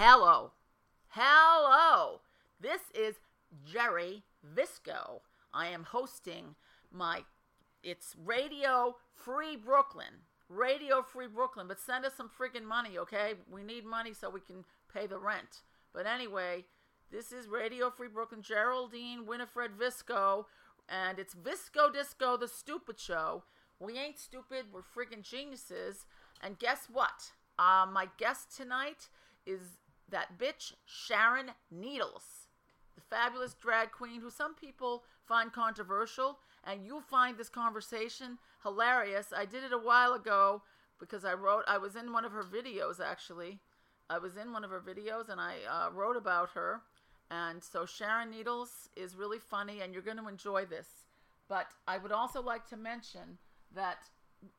Hello. Hello. This is Gerry Visco. I am hosting my it's Radio Free Brooklyn. Radio Free Brooklyn, but send us some freaking money, okay? We need money so we can pay the rent. But anyway, this is Radio Free Brooklyn, Geraldine Winifred Visco, and it's Visco Disco, the stupid show. We ain't stupid, we're freaking geniuses. And guess what? Uh, my guest tonight is that bitch Sharon Needles, the fabulous drag queen who some people find controversial, and you'll find this conversation hilarious. I did it a while ago because I wrote, I was in one of her videos actually. I was in one of her videos and I uh, wrote about her. And so Sharon Needles is really funny, and you're going to enjoy this. But I would also like to mention that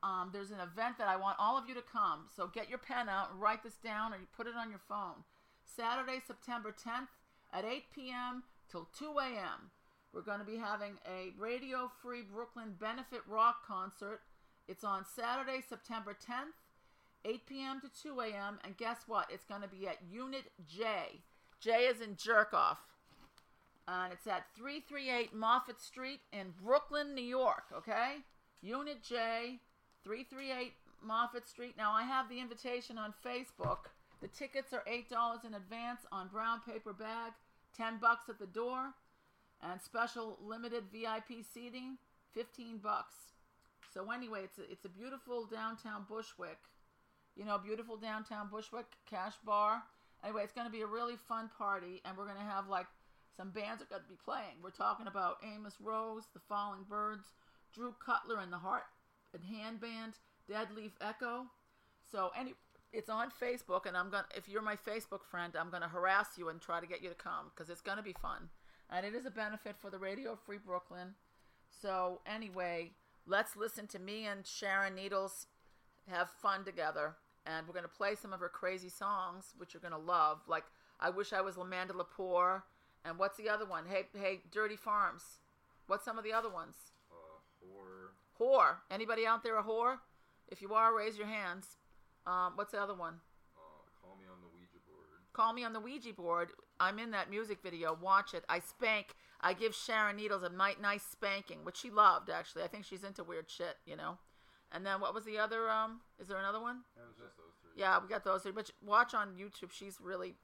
um, there's an event that I want all of you to come. So get your pen out write this down, or you put it on your phone. Saturday, September 10th at 8 p.m. till 2 a.m. We're going to be having a Radio Free Brooklyn benefit rock concert. It's on Saturday, September 10th, 8 p.m. to 2 a.m. And guess what? It's going to be at Unit J. J is in jerk off. And it's at 338 Moffat Street in Brooklyn, New York. Okay? Unit J, 338 Moffat Street. Now, I have the invitation on Facebook. The tickets are $8 in advance on brown paper bag, 10 bucks at the door, and special limited VIP seating, 15 bucks. So anyway, it's a, it's a beautiful downtown Bushwick. You know, beautiful downtown Bushwick cash bar. Anyway, it's going to be a really fun party, and we're going to have like some bands are going to be playing. We're talking about Amos Rose, The Falling Birds, Drew Cutler, and the Heart and Hand Band, Dead Leaf Echo. So any it's on Facebook, and I'm gonna. If you're my Facebook friend, I'm gonna harass you and try to get you to come because it's gonna be fun, and it is a benefit for the Radio Free Brooklyn. So anyway, let's listen to me and Sharon Needles have fun together, and we're gonna play some of her crazy songs, which you're gonna love. Like I wish I was Lamanda Lepore, and what's the other one? Hey, hey, Dirty Farms. What's some of the other ones? Uh, whore. Whore. Anybody out there a whore? If you are, raise your hands. Um, what's the other one? Uh, call me on the Ouija board. Call me on the Ouija board. I'm in that music video. Watch it. I spank. I give Sharon Needles a nice, nice spanking, which she loved actually. I think she's into weird shit, you know. And then what was the other? Um, is there another one? It was just those three. Yeah, we got those three. But watch on YouTube. She's really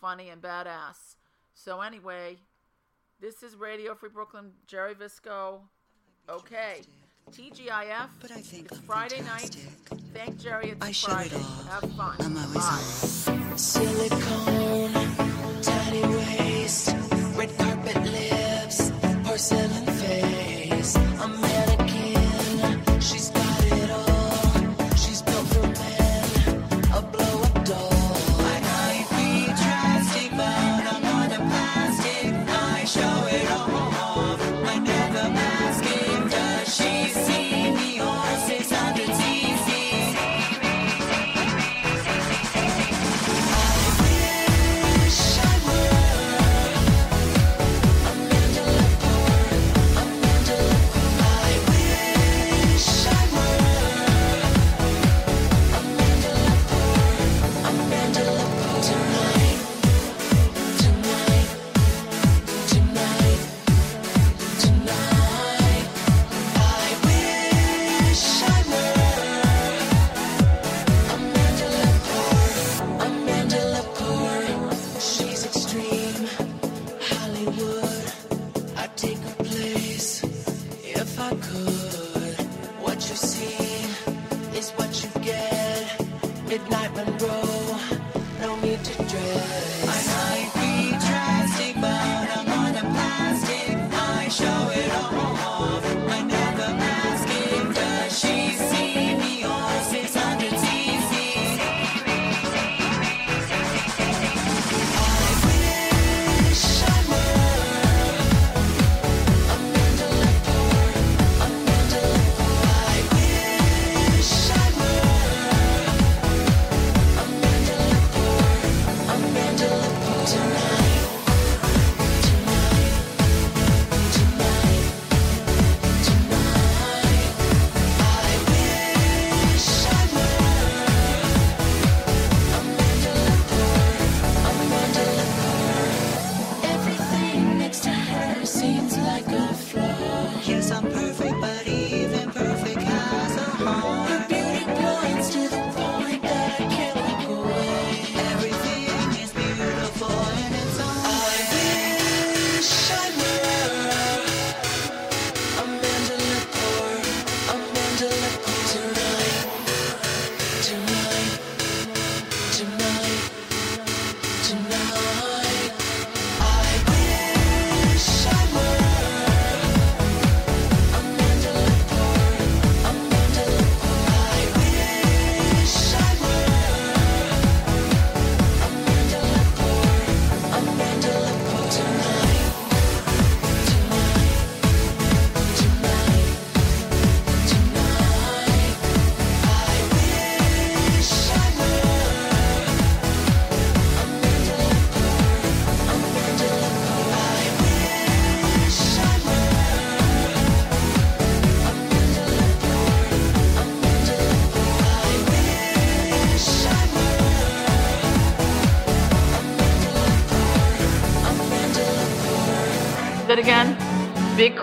funny and badass. So anyway, this is Radio Free Brooklyn. Gerry Visco. Okay. TGIF. But I think it's I'm Friday fantastic. night. Thank Gerry. It's I show it Friday. off. Have fun. I'm always Bye. on. Silicone,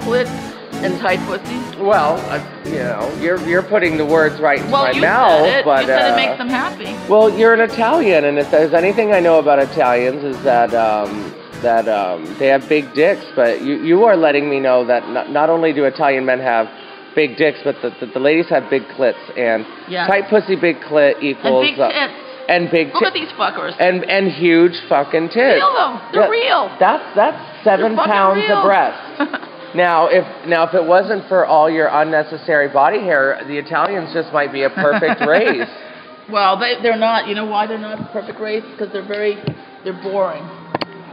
Clits and tight pussies. Well, uh, you know, you're you're putting the words right in Well, my you mouth, said it. but you said uh, it makes them happy. Well, you're an Italian, and if there's anything I know about Italians is that um, that um, they have big dicks. But you you are letting me know that not, not only do Italian men have big dicks, but the, the, the ladies have big clits, and Yeah. tight pussy, big clit And equals big uh, and big Look at these fuckers. and and huge fucking tits. real though. They're Yeah, real. That's that's seven pounds real. of breast. Now, if now if it wasn't for all your unnecessary body hair, the Italians just might be a perfect race. well, they they're not. You know why they're not a perfect race? Because they're very they're boring.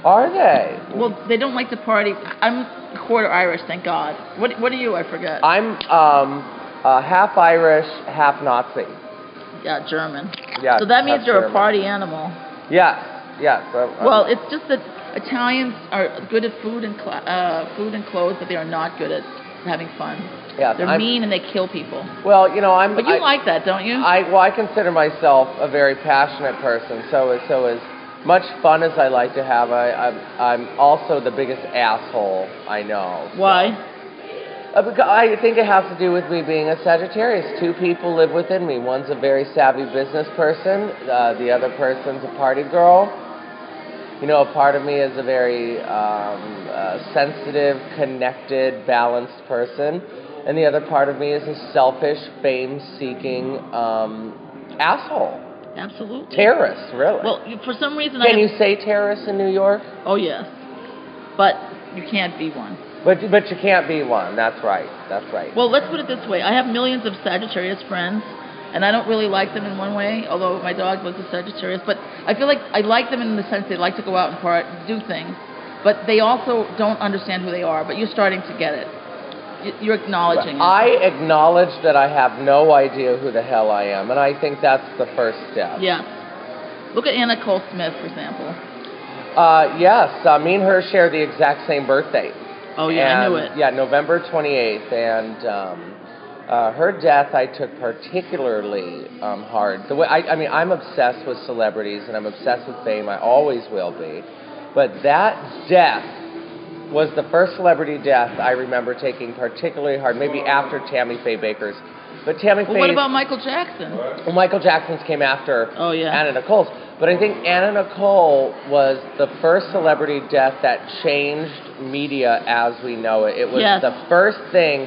Are they? Well, they don't like to party. I'm quarter Irish, thank God. What what are you? I forget. I'm um, uh, half Irish, half Nazi. yeah, German. Yeah. so that means you're a party animal. Yes, yes. uh, uh, Well, it's just that Italians are good at food and cl- uh, food and clothes, but they are not good at having fun. yes, They're I'm- mean and they kill people. Well, you know, I'm. But you I, like that, don't you? I well, I consider myself a very passionate person. So as so as much fun as I like to have, I, I'm I'm also the biggest asshole I know. so- Why? Uh, because I think it has to do with me being a Sagittarius. Two people live within me. One's a very savvy business person. Uh, the other person's a party girl. You know, a part of me is a very um, uh, sensitive, connected, balanced person, and the other part of me is a selfish, fame-seeking um, asshole, Absolutely. terrorist. Really? Well, for some reason can I. you say terrorist in New York? Oh yes, but you can't be one. But but you can't be one. That's right. That's right. Well, let's put it this way: I have millions of Sagittarius friends, and I don't really like them in one way. Although my dog was a Sagittarius, but I feel like I like them in the sense they like to go out and part, do things, but they also don't understand who they are. But you're starting to get it. You're acknowledging it. I acknowledge that I have no idea who the hell I am, and I think that's the first step. Yeah. Look at Anna Nicole Smith, for example. Uh, yes, uh, me and her share the exact same birthday. Oh yeah, I knew it. Yeah, November 28th, and um, uh, her death I took particularly um, hard. The way I, I mean, I'm obsessed with celebrities, and I'm obsessed with fame. I always will be. But that death was the first celebrity death I remember taking particularly hard. Maybe after Tammy Faye Bakker's. But Tammy Well, Faye. what about Michael Jackson? Well, Michael Jackson's came after Oh yeah. Anna Nicole's. But I think Anna Nicole was the first celebrity death that changed media as we know it. It was Yes. the first thing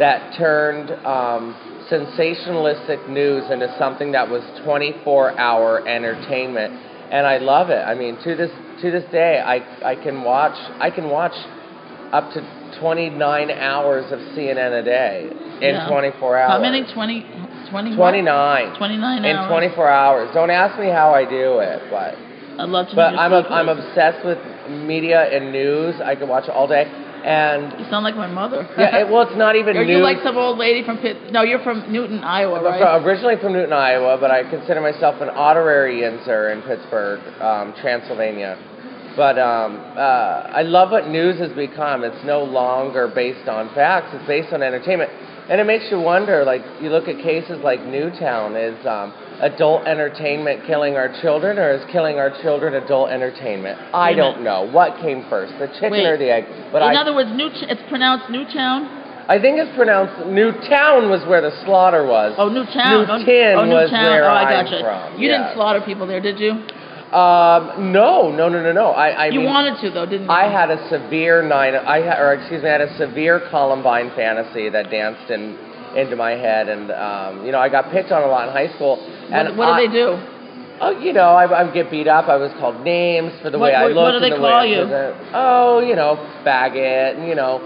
that turned um, sensationalistic news into something that was 24-hour entertainment, and I love it. I mean, to this to this day, I I can watch I can watch up to 29 hours of CNN a day in Yeah. 24 hours. How many? 20, 20 what? 29. 29 in 24 hours. Don't ask me how I do it, but I'd love to. But I'm a, I'm obsessed with media and news. I can watch it all day, and You sound like my mother. yeah, it, well, it's not even Are you like some old lady from Pitt? No, you're from Newton, Iowa, I'm right? fro- originally from Newton, Iowa, but I consider myself an honorary Yinzer in Pittsburgh, um, Transylvania. But um, uh, I love what news has become. It's no longer based on facts; it's based on entertainment, and it makes you wonder. Like you look at cases like Newtown, is um, adult entertainment killing our children, or is killing our children adult entertainment? I don't know. What came first, the chicken Wait. or the egg? But In I, other words, New it's pronounced Newtown. I think it's pronounced Newtown was where the slaughter was. Oh, Newtown. Oh, Newton oh, was Newtown. where oh, I I'm gotcha. from. You yeah. didn't slaughter people there, did you? Um, no, no, no, no, no. I, I you mean, wanted to, though, didn't you? I had a severe nine. I had, or excuse me, I had a severe Columbine fantasy that danced in into my head, and um, you know, I got picked on a lot in high school. And What, what I, did they do? Oh, you know, I, I would get beat up. I was called names for the What- way I looked. what do they the call you? Oh, you know, faggot, and you know,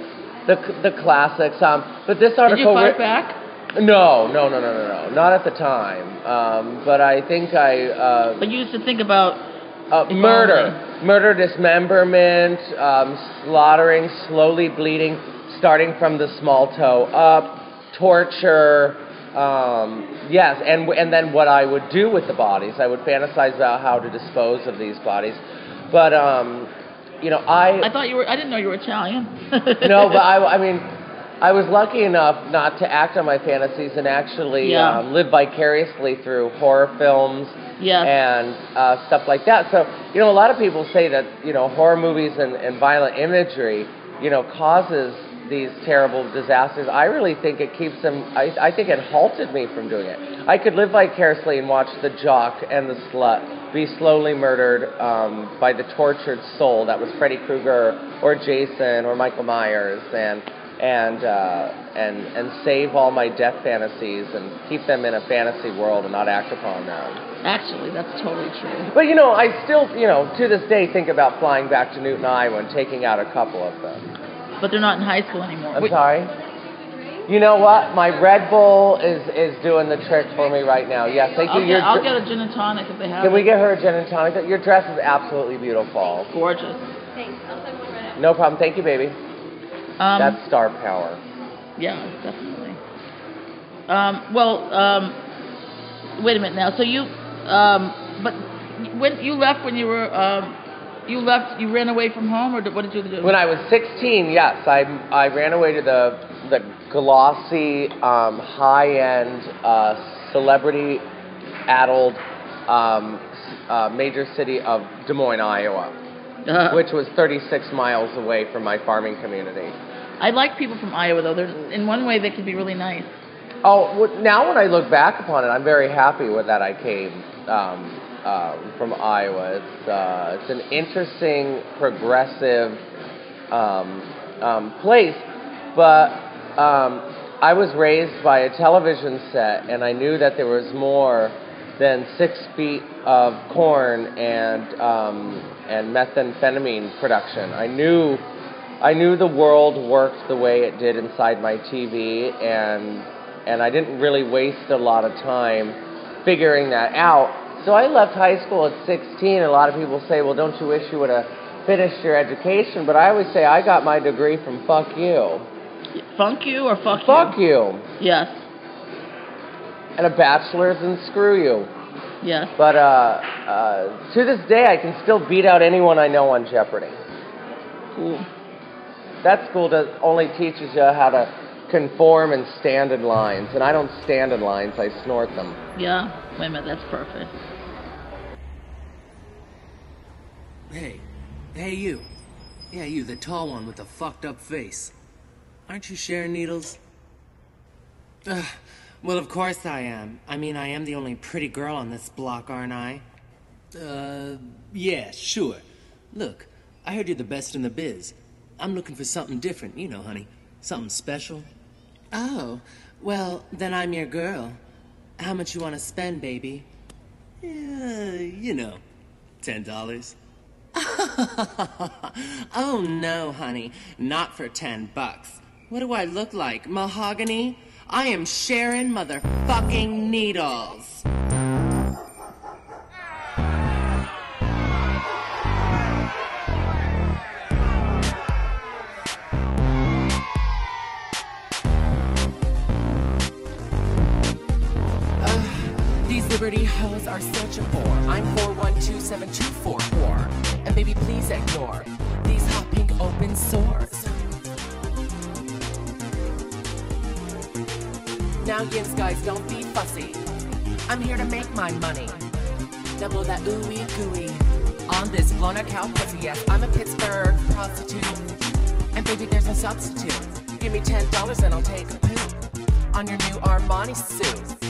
the the classics. Um, but this article. Did you fight back? No, no, no, no, no, no, not at the time. Um, but I think I. Uh, But you used to think about uh, murder, murder, dismemberment, um, slaughtering, slowly bleeding, starting from the small toe up, torture. Um, yes, and and then what I would do with the bodies, I would fantasize about how to dispose of these bodies. But um, you know, I I thought you were. I didn't know you were Italian. no, but I, I mean, I was lucky enough not to act on my fantasies and actually Yeah. um, live vicariously through horror films Yes. and uh, stuff like that. So, you know, a lot of people say that, you know, horror movies and, and violent imagery, you know, causes these terrible disasters, I really think it keeps them. I, I think it halted me from doing it. I could live vicariously and watch the jock and the slut be slowly murdered um, by the tortured soul that was Freddy Krueger or Jason or Michael Myers, and and uh, and and save all my death fantasies and keep them in a fantasy world and not act upon them. Actually, that's totally true. But you know, I still, you know, to this day think about flying back to Newton, Iowa, and taking out a couple of them. But they're not in high school anymore. I'm Wait, sorry. You know what? My Red Bull is is doing the trick for me right now. Yes, thank you. I'll, Your get, I'll get a gin and tonic if they have Can we get her a gin and tonic? Your dress is absolutely beautiful. Gorgeous. Thanks. I'll send one right No problem. Thank you, baby. Um, That's star power. Yeah, definitely. Um, well, um, wait a minute now. So you, um, but when you left when you were, um, you left, you ran away from home, or what did you do? When I was 16, yes, I I ran away to the the glossy, um, high-end, uh, celebrity-addled um, uh, major city of Des Moines, Iowa, uh, which was 36 miles away from my farming community. I like people from Iowa though. They're in one way they can be really nice. Oh, now when I look back upon it, I'm very happy with that I came um, uh, from Iowa. It's uh, it's an interesting, progressive um, um, place, but um, I was raised by a television set, and I knew that there was more than six feet of corn and um, and methamphetamine production. I knew I knew the world worked the way it did inside my TV, and and I didn't really waste a lot of time figuring that out. So I left high school at 16. A lot of people say, "Well, don't you wish you would have finished your education?" But I always say, I got my degree from fuck you. Funk you or fuck, you? Fuck you. Yes. And a bachelor's and screw you. Yes. But uh, uh, to this day, I can still beat out anyone I know on Jeopardy. Cool. That school does only teaches you how to conform and stand in lines, and I don't stand in lines; I snort them. Yeah. Wait a minute. That's perfect. Hey, hey you. Yeah, you, the tall one with the fucked up face. Aren't you Sharon Needles? Ugh, well, of course I am. I mean, I am the only pretty girl on this block, aren't I? Uh, yeah, sure. Look, I heard you're the best in the biz. I'm looking for something different, you know, honey. Something special. Oh, well, then I'm your girl. How much you want to spend, baby? Yeah, you know, ten dollars. oh no, honey, not for ten bucks. What do I look like? Mahogany? I am Sharon motherfucking Needles. Liberty hoes are such a bore. I'm 4127244. And baby, please ignore these hot pink open sores. Now, yins guys, don't be fussy. I'm here to make my money. Double that ooey gooey on this blown out cow pussy. Yes, I'm a Pittsburgh prostitute. And baby, there's no substitute. Give me ten dollars and I'll take a poop on your new Armani suit.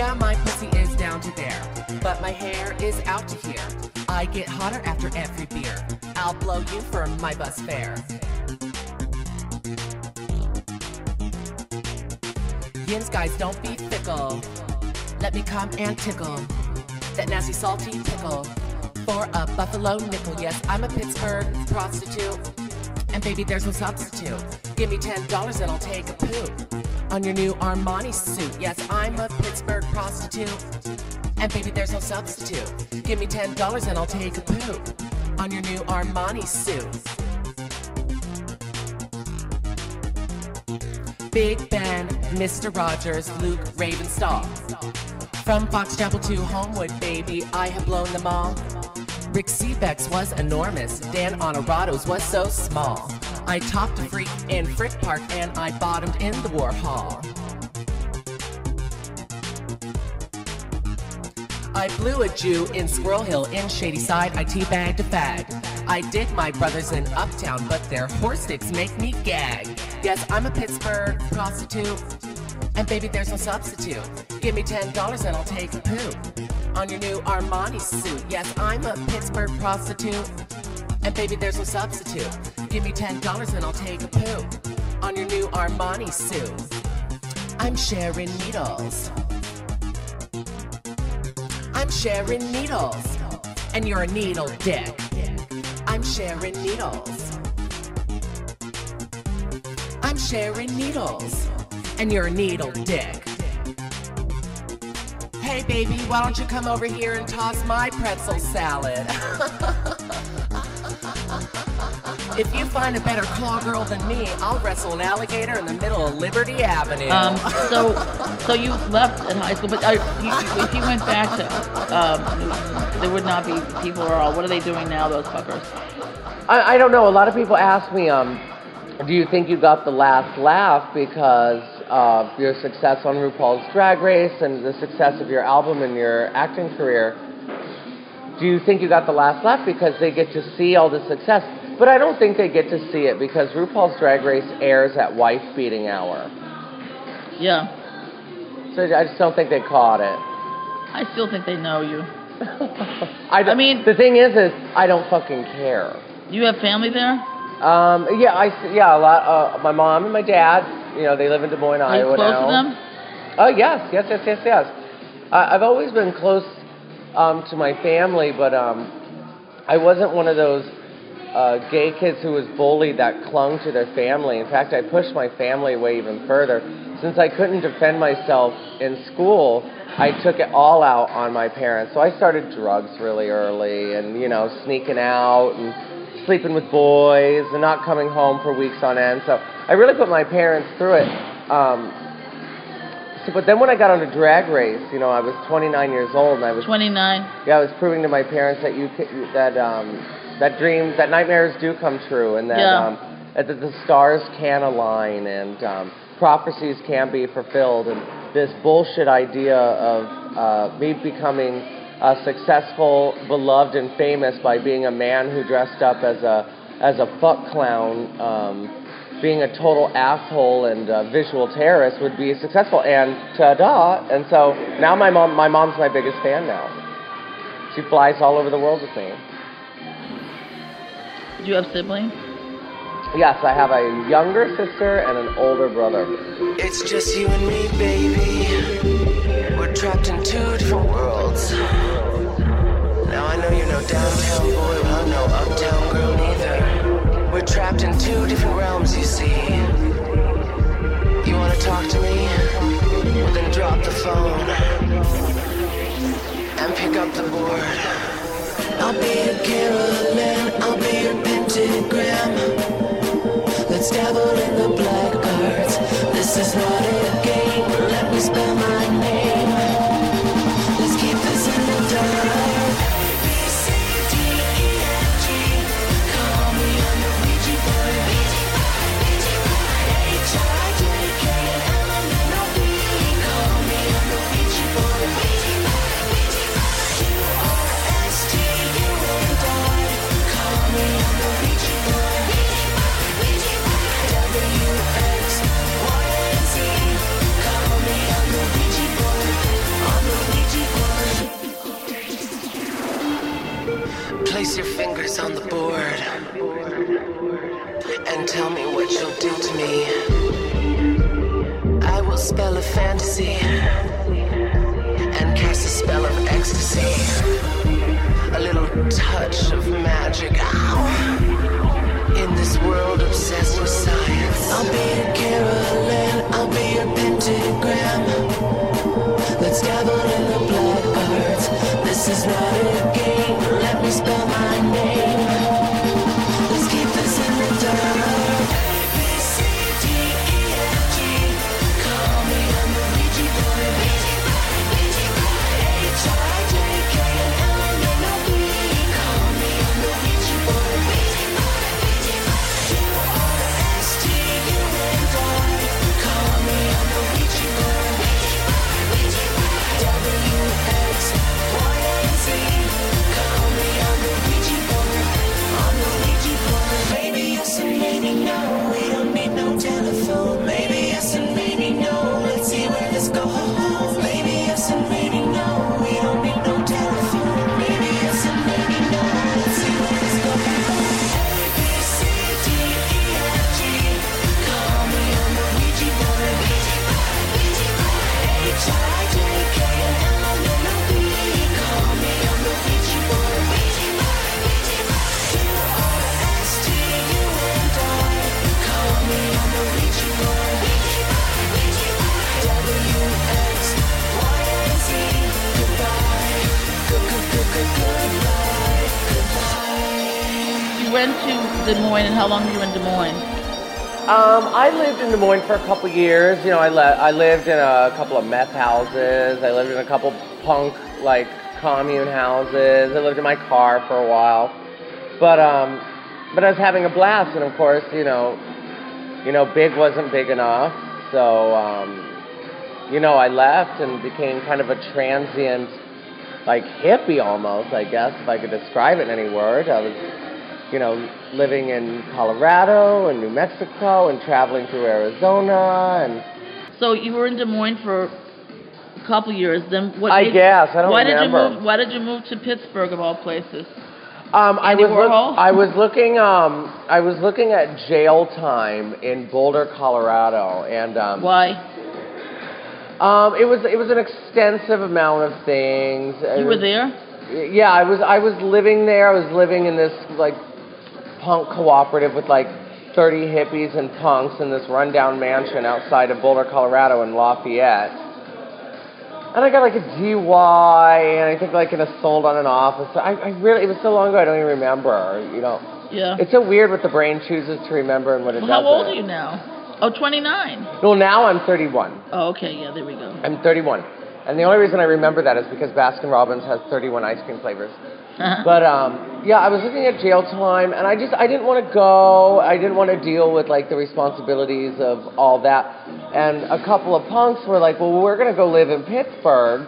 Yeah, my pussy is down to there, but my hair is out to here. I get hotter after every beer. I'll blow you for my bus fare. Yins guys, don't be fickle. Let me come and tickle that nasty salty tickle for a buffalo nickel. Yes, I'm a Pittsburgh prostitute, and baby, there's no substitute. Give me ten dollars and I'll take a poop on your new Armani suit. Yes, I'm a Pittsburgh prostitute, and baby, there's no substitute. Give me ten dollars and I'll take a poop on your new Armani suit. Big Ben, Mr. Rogers, Luke Ravenstahl. From Fox Chapel to Homewood, baby, I have blown them all. Rick Sebak's was enormous, Dan Onorato's was so small. I topped a freak in Frick Park and I bottomed in the Warhol. I blew a Jew in Squirrel Hill in Shadyside. I teabagged a fag. I did my brothers in Uptown, but their horse sticks make me gag. Yes, I'm a Pittsburgh prostitute. And baby, there's no substitute. Give me ten dollars and I'll take a poo on your new Armani suit. Yes, I'm a Pittsburgh prostitute. And baby, there's no substitute. Give me ten dollars and I'll take a poo on your new Armani suit. I'm sharing needles. I'm sharing needles. And you're a needle dick. I'm sharing needles. I'm sharing needles. And you're a needle dick. Hey baby, why don't you come over here and toss my pretzel salad? if you find a better claw girl than me, I'll wrestle an alligator in the middle of Liberty Avenue. Um, so, so you left in high school, but uh, you, if you went back to, um, there would not be people at all. What are they doing now, those fuckers? I, I don't know. A lot of people ask me, um, do you think you got the last laugh because of your success on RuPaul's Drag Race and the success of your album and your acting career? Do you think you got the last laugh because they get to see all the success? But I don't think they get to see it because RuPaul's Drag Race airs at wife beating hour. Yeah, So I just don't think they caught it. I still think they know you. I, I mean- the thing is, is I don't fucking care. You have family there? Um, yeah, I yeah, a lot. Uh, my mom and my dad, you know, they live in Des Moines, Are you Iowa close now. to them? Oh yes, yes, yes, yes, yes. I, I've always been close um, to my family, but um, I wasn't one of those uh, gay kids who was bullied that clung to their family. In fact, I pushed my family away even further. Since I couldn't defend myself in school, I took it all out on my parents. So I started drugs really early, and you know, sneaking out and sleeping with boys and not coming home for weeks on end. So I really put my parents through it. Um, so, but then when I got on a drag race, you know, I was 29 years old, and I was 29. yeah, I was proving to my parents that you ca- that um, that dreams, that nightmares do come true, and that Yeah. um, that the, stars can align and um, prophecies can be fulfilled, and this bullshit idea of uh, me becoming uh, successful, beloved, and famous by being a man who dressed up as a as a fuck clown. Um, being a total asshole and uh, visual terrorist would be successful, and ta-da! And so now my mom, my mom's my biggest fan now. She flies all over the world with me. Do you have siblings? Yes, I have a younger sister and an older brother. It's just you and me, baby. We're trapped in two different worlds. Now I know you're no downtown boy, well I'm no uptown girl neither. We're trapped in two different realms, you see. You wanna talk to me? Well then drop the phone and pick up the board. I'll be your Carol Anne, I'll be your pentagram. Let's dabble in the black arts. This is not a game. Let me spell my Place your fingers on the board and tell me what you'll do to me. I will spell a fantasy and cast a spell of ecstasy. A little touch of magic. Ow! In this world obsessed with science. I'll be your Carol Anne, I'll be your pentagram. Let's dabble in the. This is not a game. Let me spell my name. Went to Des Moines, and how long were you in Des Moines? Um, I lived in Des Moines for a couple years. You know, I, le- I lived in a couple of meth houses. I lived in a couple punk like commune houses. I lived in my car for a while, but um, but I was having a blast. And of course, you know, you know, big wasn't big enough, so um, you know, I left and became kind of a transient, like hippie almost, I guess, if I could describe it in any word. I was you know, living in Colorado and New Mexico and traveling through Arizona and So you were in Des Moines for a couple years. Then what? I made- guess I don't know. why remember. did you move? Why did you move to Pittsburgh of all places? Um, I was look- I was looking um I was looking at jail time in Boulder, Colorado, and um, Why? um it was it was an extensive amount of things. You were there. Yeah, I was I was living there. I was living in this like punk cooperative with like 30 hippies and punks in this rundown mansion outside of Boulder, Colorado in Lafayette. And I got like a DUI and I think like an assault on an officer. I, I really, it was so long ago I don't even remember, you know. Yeah. It's so weird what the brain chooses to remember and what it well, how doesn't. How old are you now? Oh, 29. Well, now I'm 31. Oh, okay. Yeah, there we go. I'm 31. And the only reason I remember that is because Baskin Robbins has 31 ice cream flavors. But um, yeah, I was looking at jail time, and I just I didn't want to go. I didn't want to deal with like the responsibilities of all that. And a couple of punks were like, "Well, we're gonna go live in Pittsburgh."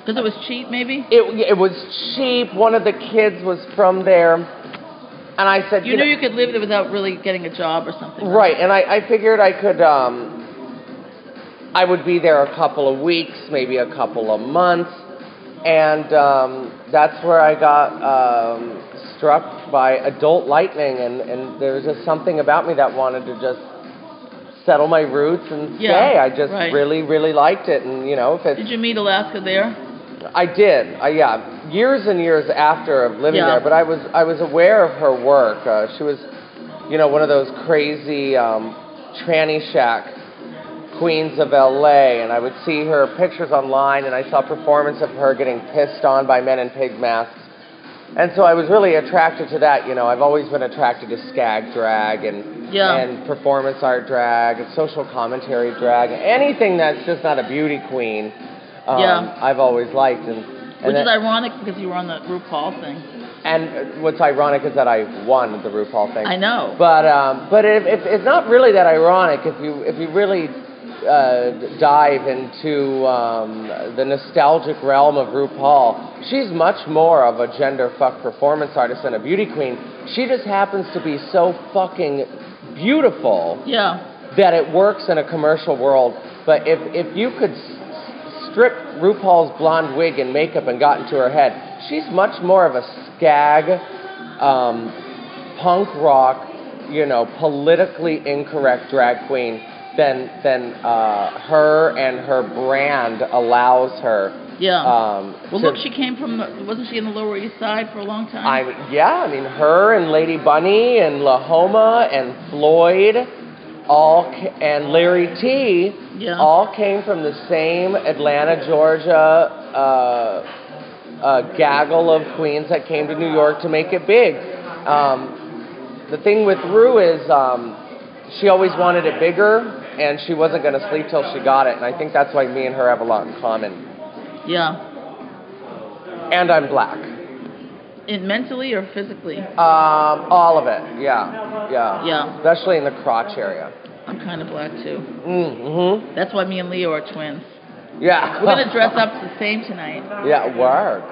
Because it was cheap, maybe. It it was cheap. One of the kids was from there, and I said, You know, knew you could live there without really getting a job or something. Right, and I, I figured I could, um, I would be there a couple of weeks, maybe a couple of months, and um, that's where I got um, struck by adult lightning, and, and there was just something about me that wanted to just settle my roots and Yeah, stay. I just right. really, really liked it, and you know, if it's Did you meet Alaska there? I did. I, yeah, years and years after of living Yeah. there. But I was I was aware of her work. Uh, she was, you know, one of those crazy um, tranny shack queens of L.A. And I would see her pictures online, and I saw performance of her getting pissed on by men in pig masks. And so I was really attracted to that. You know, I've always been attracted to skag drag and Yeah. and performance art drag and social commentary drag, anything that's just not a beauty queen. Um, Yeah. I've always liked, and and, Which is ironic because you were on the RuPaul thing. and what's ironic is that I won the RuPaul thing. I know. But um, but it's not really that ironic if you if you really uh, dive into um, the nostalgic realm of RuPaul, she's much more of a gender fuck performance artist than a beauty queen. She just happens to be so fucking beautiful Yeah. that it works in a commercial world. But if if you could strip RuPaul's blonde wig and makeup and got into her head, she's much more of a skag, um, punk rock, you know, politically incorrect drag queen than than uh, her and her brand allows her. Yeah. Um, well, to- look, she came from. Wasn't she in the Lower East Side for a long time? I yeah, I mean her and Lady Bunny and Lahoma and Floyd, all and Larry Tee Yeah. All came from the same Atlanta, Georgia, uh, uh, gaggle of queens that came to New York to make it big. Um, the thing with Ru is um, she always wanted it bigger, and she wasn't going to sleep till she got it. And I think that's why me and her have a lot in common. yeah. And I'm black. In mentally or physically? Um, all of it, yeah, yeah. Yeah. Especially in the crotch area. I'm kind of black too. Mm-hmm. That's why me and Leo are twins. Yeah. We're gonna dress up the same tonight. yeah, word.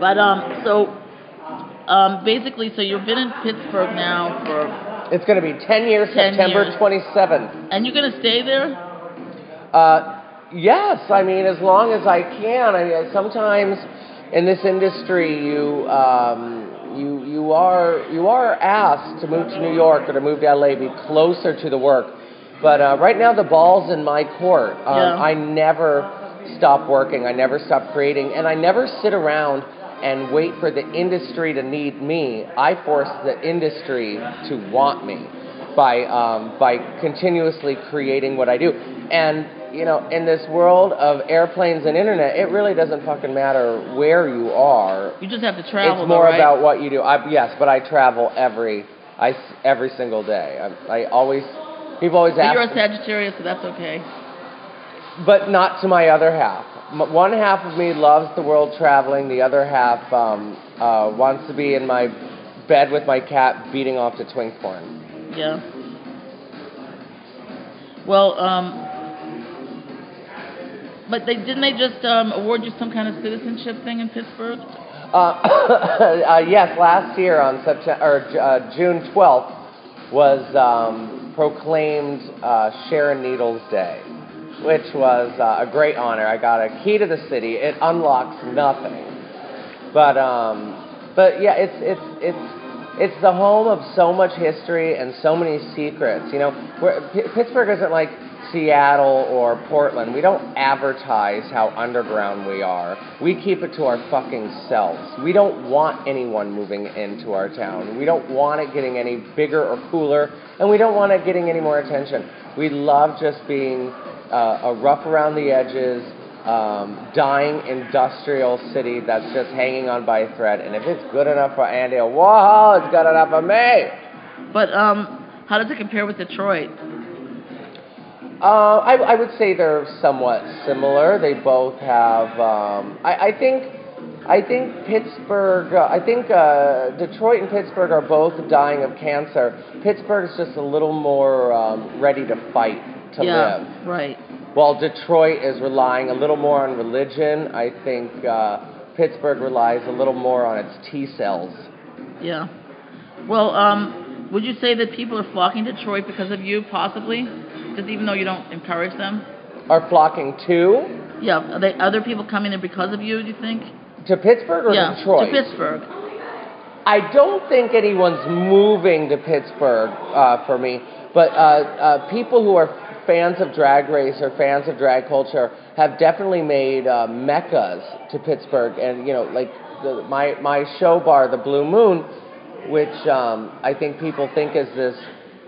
But um, so um, basically, so you've been in Pittsburgh now for, It's going to be 10 years, 10 September years. 27th. and you're gonna stay there. Uh, yes, I mean, as long as I can. I mean, sometimes in this industry, you um, you you are you are asked to move to New York or to move to LA, be closer to the work. But uh, right now, the ball's in my court. Um, Yeah. I never stop working. I never stop creating, and I never sit around and wait for the industry to need me. I force the industry to want me by um, by continuously creating what I do. And you know, in this world of airplanes and internet, it really doesn't fucking matter where you are. You just have to travel. it's more though, right? about what you do. I, yes, but I travel every, I every single day. I, I always, people always But ask. you're a Sagittarius, so that's okay. but not to my other half. One half of me loves the world traveling. The other half um, uh, wants to be in my bed with my cat, beating off to twink porn. Yeah. Well, um, but they didn't they just um, award you some kind of citizenship thing in Pittsburgh? Uh, uh, yes, last year on September or uh, June 12th was um, proclaimed uh, Sharon Needles Day, which was uh, a great honor. I got a key to the city. It unlocks nothing, but um, but yeah, it's it's it's it's the home of so much history and so many secrets. You know, P- Pittsburgh isn't like Seattle or Portland. We don't advertise how underground we are. We keep it to our fucking selves. We don't want anyone moving into our town. We don't want it getting any bigger or cooler, and we don't want it getting any more attention. We love just being uh, a rough around the edges, um, dying industrial city that's just hanging on by a thread. And if it's good enough for Andy Warhol, it's good enough for me. But um, how does it compare with Detroit? Uh, I, I would say they're somewhat similar. They both have. Um, I, I think. I think Pittsburgh. Uh, I think uh, Detroit and Pittsburgh are both dying of cancer. Pittsburgh is just a little more um, ready to fight to yeah, live. right. While Detroit is relying a little more on religion, I think uh, Pittsburgh relies a little more on its T cells. Yeah. Well, um, would you say that people are flocking to Detroit because of you, possibly? Just even though you don't encourage them? Are flocking to Yeah. Are they other people coming in because of you? Do you think? to Pittsburgh or yeah. Detroit? To Pittsburgh. I don't think anyone's moving to Pittsburgh uh, for me, but uh, uh, people who are fans of Drag Race or fans of drag culture have definitely made uh, meccas to Pittsburgh, and you know, like the, my my show bar, the Blue Moon, which um, I think people think is this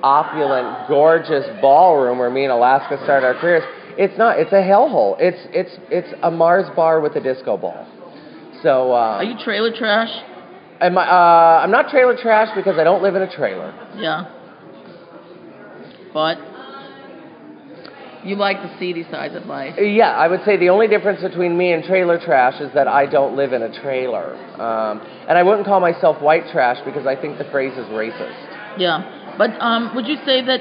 opulent, gorgeous ballroom where me and Alaska started our careers. It's not. It's a hellhole. It's it's it's a Mars bar with a disco ball. So. Uh, Are you trailer trash? Am I, uh, I'm not trailer trash because I don't live in a trailer. Yeah. But you like the seedy sides of life. Yeah, I would say the only difference between me and trailer trash is that I don't live in a trailer. Um, and I wouldn't call myself white trash because I think the phrase is racist. Yeah. But um, would you say that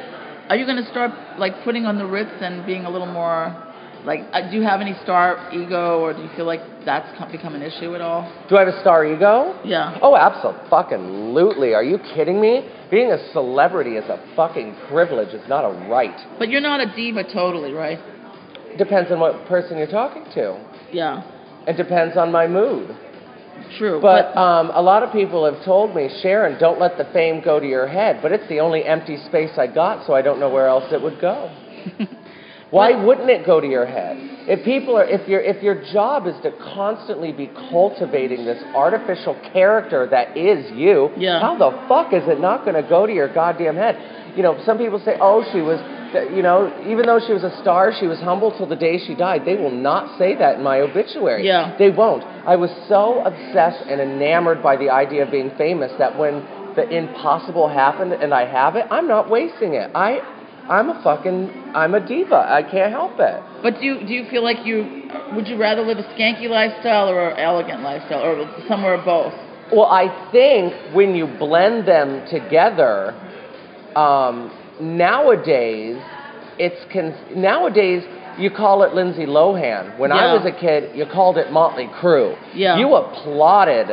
are you going to start like putting on the Ritz and being a little more like uh, do you have any star ego or do you feel like that's become an issue at all? Do I have a star ego? Yeah. Oh, absolutely. Fucking lootly. Are you kidding me? Being a celebrity is a fucking privilege. It's not a right. But you're not a diva totally, right? Depends on what person you're talking to. Yeah. It depends on my mood. True. But um, a lot of people have told me, Sharon, don't let the fame go to your head. But it's the only empty space I got, so I don't know where else it would go. Why wouldn't it go to your head? If people are, if your if your job is to constantly be cultivating this artificial character that is you, Yeah. how the fuck is it not going to go to your goddamn head? You know, some people say, oh, she was, you know, even though she was a star, she was humble till the day she died. They will not say that in my obituary. Yeah. They won't. I was so obsessed and enamored by the idea of being famous that when the impossible happened and I have it, I'm not wasting it. I, I'm a fucking, I'm a diva. I can't help it. But do you, do you feel like you would you rather live a skanky lifestyle or an elegant lifestyle or somewhere both? Well, I think when you blend them together, um, nowadays it's con- nowadays you call it Lindsay Lohan. When I was a kid, you called it Motley Crue. Yeah. You applauded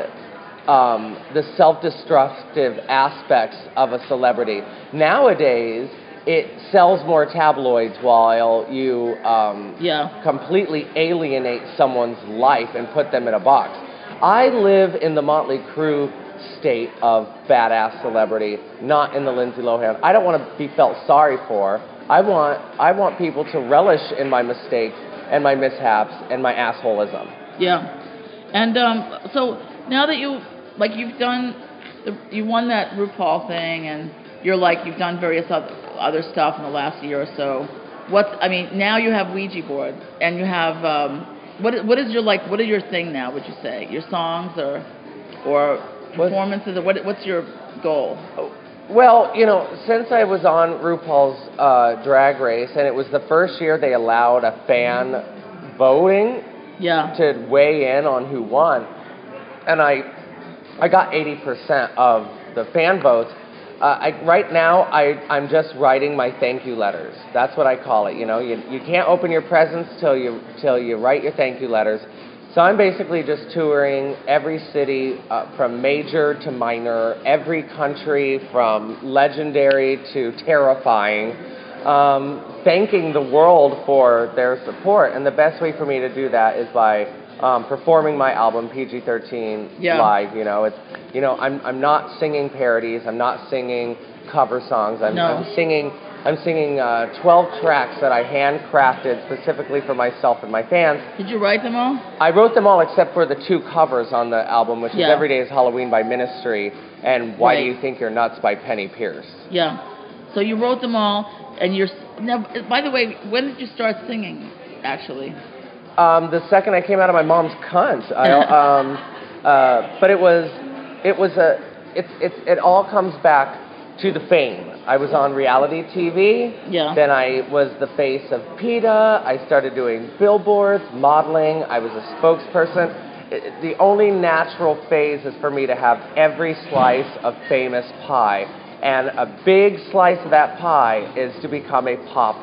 um, the self-destructive aspects of a celebrity. Nowadays, it sells more tabloids while you um, Yeah. completely alienate someone's life and put them in a box. I live in the Motley Crue state of badass celebrity, not in the Lindsay Lohan. I don't want to be felt sorry for. I want I want people to relish in my mistakes and my mishaps and my assholism. Yeah. And um, so now that you like you've done the, you won that RuPaul thing and you're like you've done various other, stuff in the last year or so. What's I mean, now you have Ouija boards and you have um, what is- what is your like what is your thing now? Would you say your songs or or performances or what what's your goal? Well, you know, since I was on RuPaul's uh, Drag Race, and it was the first year they allowed a fan voting Yeah. to weigh in on who won, and I, I got 80% of the fan votes. Uh, I, right now, I, I'm just writing my thank you letters. That's what I call it. You know, you, you can't open your presents till you till you write your thank you letters. So I'm basically just touring every city uh, from major to minor, every country from legendary to terrifying, um, thanking the world for their support. And the best way for me to do that is by um, performing my album PG-13 Yeah. live. You know, it's you know I'm I'm not singing parodies. I'm not singing cover songs. I'm, No. I'm singing. I'm singing uh, 12 tracks that I handcrafted specifically for myself and my fans. Did you write them all? I wrote them all except for the two covers on the album, which Yeah. is Every Day is Halloween by Ministry and Why Do You Think You're Nuts by Penny Pierce. Yeah. So you wrote them all, and you're now. By the way, when did you start singing? Actually. Um, the second I came out of my mom's cunt, I, um, uh, but it was, it was a, it's, it's, it all comes back to the fame. I was on reality TV. Yeah. Then I was the face of PETA. I started doing billboards, modeling. I was a spokesperson. It- the only natural phase is for me to have every slice of famous pie. And a big slice of that pie is to become a pop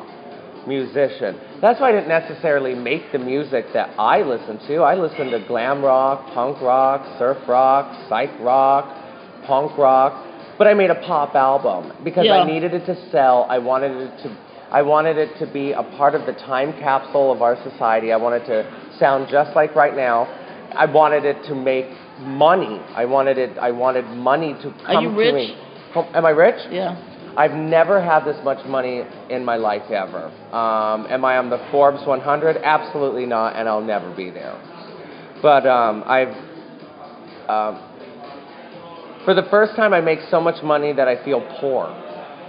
musician. That's why I didn't necessarily make the music that I listen to. I listen to glam rock, punk rock, surf rock, psych rock, punk rock, but I made a pop album because Yeah. I needed it to sell. I wanted it to I wanted it to be a part of the time capsule of our society. I wanted to sound just like right now. I wanted it to make money. I wanted it I wanted money to come Are you to rich? me. Oh, Am I rich? Yeah. I've never had this much money in my life ever. Um, am I on the Forbes 100? Absolutely not, and I'll never be there. But um, I've, um, for the first time, I make so much money that I feel poor,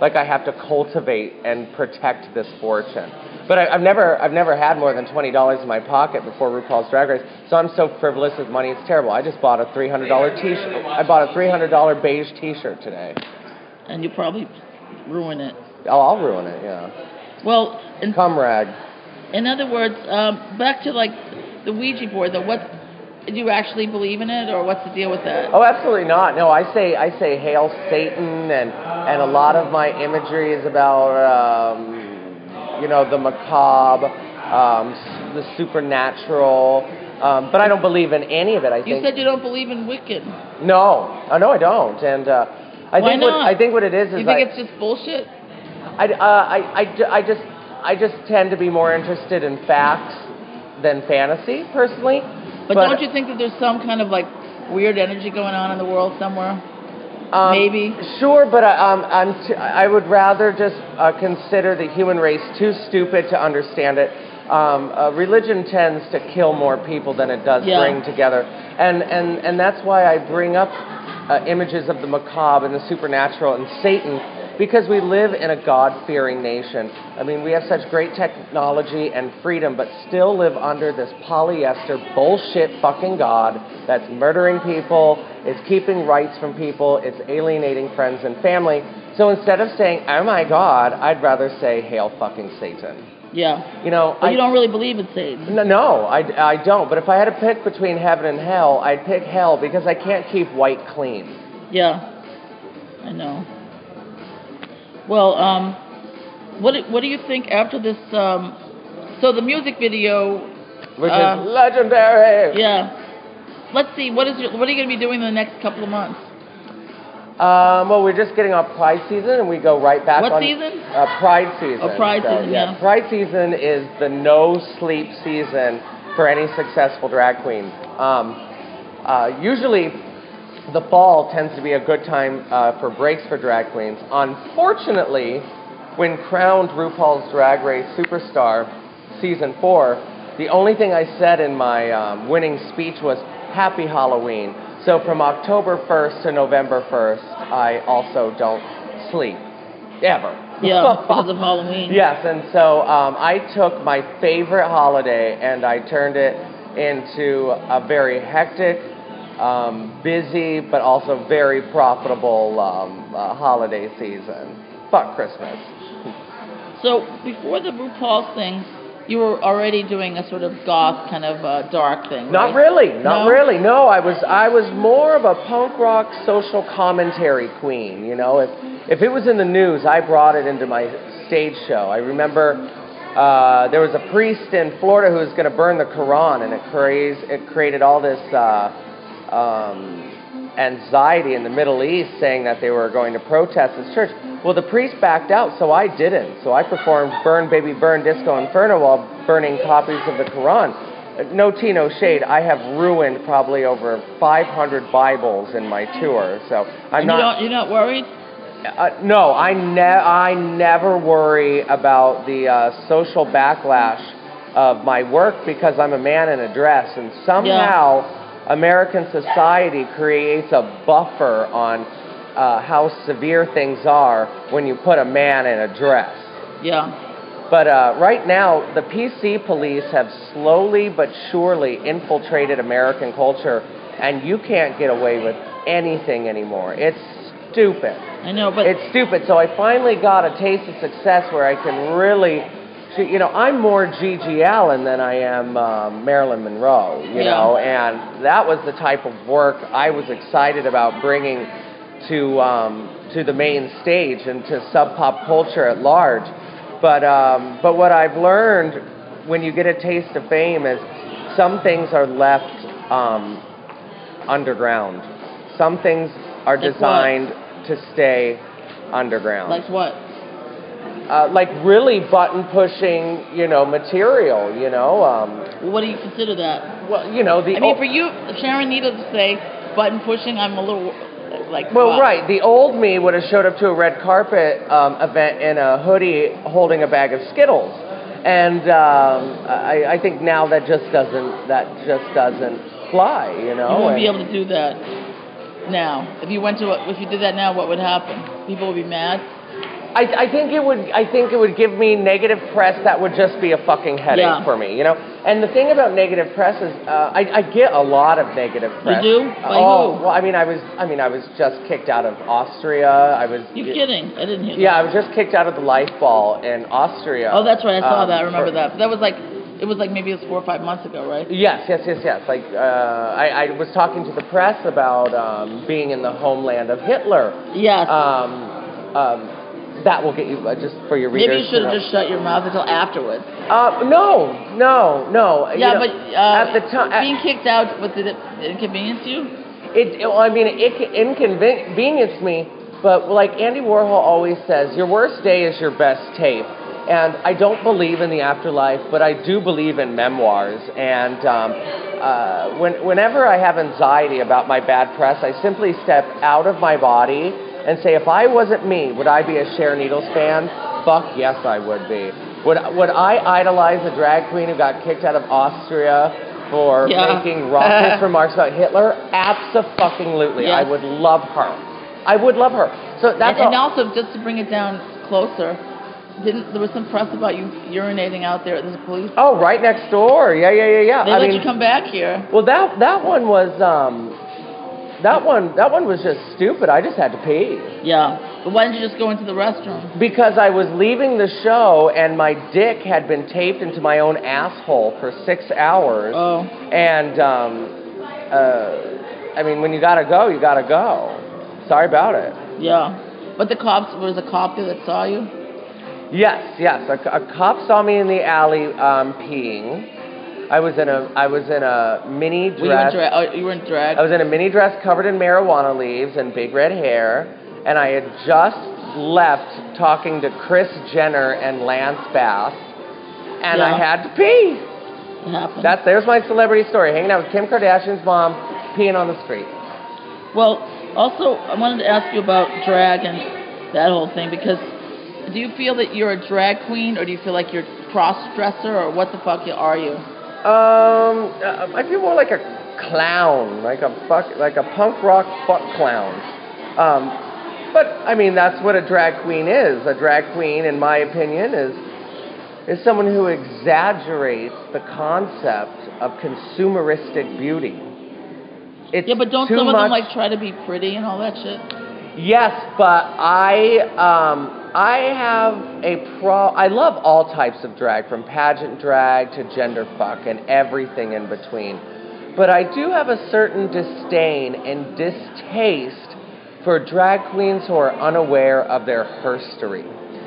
like I have to cultivate and protect this fortune. But I, I've never, I've never had more than twenty dollars in my pocket before RuPaul's Drag Race, so I'm so frivolous with money. It's terrible. I just bought a three hundred dollar T-shirt. I bought a three hundred dollar beige T-shirt today. And you probably ruin it. Oh, I'll ruin it. Yeah. Well, in, Cum rag. in other words, um, back to like the Ouija board. Though, what do you actually believe in it, or what's the deal with that? Oh, absolutely not. No, I say I say hail Satan, and and a lot of my imagery is about um, you know the macabre, um, the supernatural. Um, but I don't believe in any of it. I You think said you don't believe in Wiccan. no, oh, no, I don't. And uh, I Why think not? what I think what it is is You think I, it's just bullshit? I, uh, I, I, I just I just tend to be more interested in facts than fantasy personally. But, don't you think that there's some kind of like weird energy going on in the world somewhere? Um, Maybe. Sure, but I, um, I'm t- I would rather just uh, consider the human race too stupid to understand it. Um, uh, religion tends to kill more people than it does Yeah. bring together, and, and, and that's why I bring up uh, images of the macabre and the supernatural and Satan, because we live in a God-fearing nation. I mean, we have such great technology and freedom, but still live under this polyester bullshit fucking God that's murdering people, is keeping rights from people, it's alienating friends and family. So instead of saying, oh my God, I'd rather say, hail fucking Satan. Yeah. You know, But I, you don't really believe in Satan. no, no, I, I don't. But if I had to pick between heaven and hell, I'd pick hell because I can't keep white clean. Yeah. I know. Well, um, what do- what do you think after this? Um, so the music video, Which Uh, is legendary. yeah. Let's see. What is your, what are you going to be doing in the next couple of months? Um, well, we're just getting off Pride season, and we go right back What on. season? Uh, Pride season. Oh, Pride So, season, yeah. Pride season is the no sleep season for any successful drag queen. Um, uh, usually, the fall tends to be a good time uh, for breaks for drag queens. Unfortunately, when crowned RuPaul's Drag Race Superstar season four, the only thing I said in my um, winning speech was Happy Halloween. So from October 1st to November 1st, I also don't sleep. ever. Yeah, because of Halloween. Yes, and so um, I took my favorite holiday and I turned it into a very hectic, um, busy, but also very profitable um, uh, holiday season. Fuck Christmas. So before the RuPaul's thing, you were already doing a sort of goth kind of uh, dark thing. Not right? really, not No? really. No, I was I was more of a punk rock social commentary queen. You know, if if it was in the news, I brought it into my stage show. I remember uh, there was a priest in Florida who was going to burn the Quran, and it craze it created all this. Uh, um, anxiety in the Middle East saying that they were going to protest this church. Well, the priest backed out, so I didn't. So I performed Burn Baby Burn Disco Inferno while burning copies of the Quran. No tea, no shade. I have ruined probably over 500 Bibles in my tour, so I'm And not. Don't, you're not worried? Uh, no, I, ne- I never worry about the uh, social backlash of my work because I'm a man in a dress, and somehow American society creates a buffer on uh, how severe things are when you put a man in a dress. Yeah. But uh, right now, the PC police have slowly but surely infiltrated American culture, and you can't get away with anything anymore. It's stupid. I know, but It's stupid. So I finally got a taste of success where I can really, you know, I'm more GG Allin than I am um, Marilyn Monroe, you Yeah. know, and that was the type of work I was excited about bringing to um, to the main stage and to sub pop culture at large. But um, but what I've learned when you get a taste of fame is some things are left um, underground. Some things are Like what? designed to stay underground. like what? Uh, like really button pushing, you know, material. You know, um, What do you consider that? well, you know the. I mean, for you, Sharon Needle to say button pushing, I'm a little like. well, wow. right. The old me would have showed up to a red carpet um, event in a hoodie, holding a bag of Skittles, and um, I, I think now that just doesn't that just doesn't fly. You know. You won't be able to do that now. If you went to, if you did that now, what would happen? People would be mad. I, I think it would. I think it would give me negative press that would just be a fucking headache Yeah. for me, you know. And the thing about negative press is, uh, I, I get a lot of negative press. You do? By oh, who? well, I mean, I was. I mean, I was just kicked out of Austria. I was. You kidding? I didn't hear Yeah, I was just kicked out of the Life Ball in Austria. Oh, that's right. I saw um, that. I remember for- that. But that was like, it was like maybe it was four or five months ago, right? Yes, yes, yes, yes. Like uh, I, I was talking to the press about um, being in the homeland of Hitler. Yes. Um, um, that will get you uh, just for your readers. maybe you should have just shut your mouth until afterwards. Uh, no, no, no. You Yeah, know, but uh, at the time, being kicked out, what did it inconvenience you? it, it, well, I mean, it inconvenienced me. But like Andy Warhol always says, your worst day is your best tape. And I don't believe in the afterlife, but I do believe in memoirs. And um, uh, when, whenever I have anxiety about my bad press, I simply step out of my body and say, if I wasn't me, would I be a Sharon Needles fan? Fuck yes, I would be. Would, would I idolize a drag queen who got kicked out of Austria for Yeah. making racist remarks about Hitler? Absolutely. I would love her. I would love her. So that's and, and also, just to bring it down closer, didn't there was some press about you urinating out there at the police? Oh, right next door. Yeah, yeah, yeah, yeah. They I let mean, you come back here. well, that that one was um, that one that one was just stupid. I just had to pee Yeah. But why didn't you just go into the restroom? because I was leaving the show and my dick had been taped into my own asshole for six hours. Oh. And um, uh, I mean, when you gotta go, you gotta go. Sorry about it. Yeah. But the cops, was a cop there that saw you? Yes, yes. A, a cop saw me in the alley um, peeing. I was in a I was in a mini Were you in dress. Oh, you were in drag. I was in a mini dress covered in marijuana leaves and big red hair, and I had just left talking to Kris Jenner and Lance Bass, and I had to pee. It happened. That's there's my celebrity story. Hanging out with Kim Kardashian's mom, peeing on the street. Well, also, I wanted to ask you about drag and that whole thing because do you feel that you're a drag queen or do you feel like you're a cross dresser or what the fuck are you? Um, uh, I feel more like a clown, like a fuck, like a punk rock fuck clown. Um, But I mean, that's what a drag queen is. A drag queen, in my opinion, is is someone who exaggerates the concept of consumeristic beauty. It's Yeah, but don't some of them like try to be pretty and all that shit? Yes, but I um, I have a pro. I love all types of drag, from pageant drag to gender fuck and everything in between. But I do have a certain disdain and distaste for drag queens who are unaware of their herstory.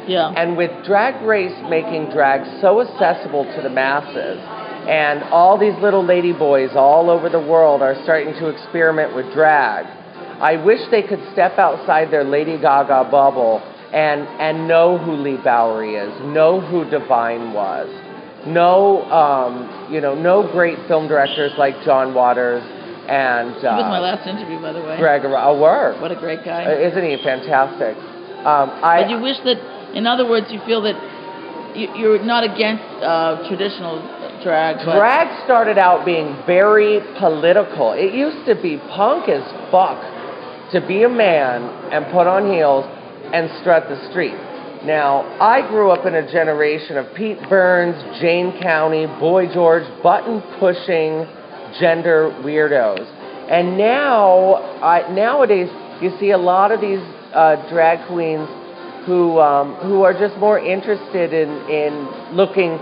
Yeah. And with Drag Race making drag so accessible to the masses, and all these little lady boys all over the world are starting to experiment with drag, I wish they could step outside their Lady Gaga bubble and, and know who Leigh Bowery is, know who Divine was, know, um, you know, know great film directors like John Waters and He was my uh, last interview, by the way. Greg. Oh, word. What a great guy. Uh, Isn't he fantastic? Um, I, but you wish that, in other words, you feel that you, you're not against uh, traditional drag, Drag started out being very political. It used to be punk as fuck to be a man and put on heels and strut the street. Now, I grew up in a generation of Pete Burns, Jane County, Boy George, button pushing gender weirdos. And now, I, nowadays, you see a lot of these uh, drag queens who um, who are just more interested in in looking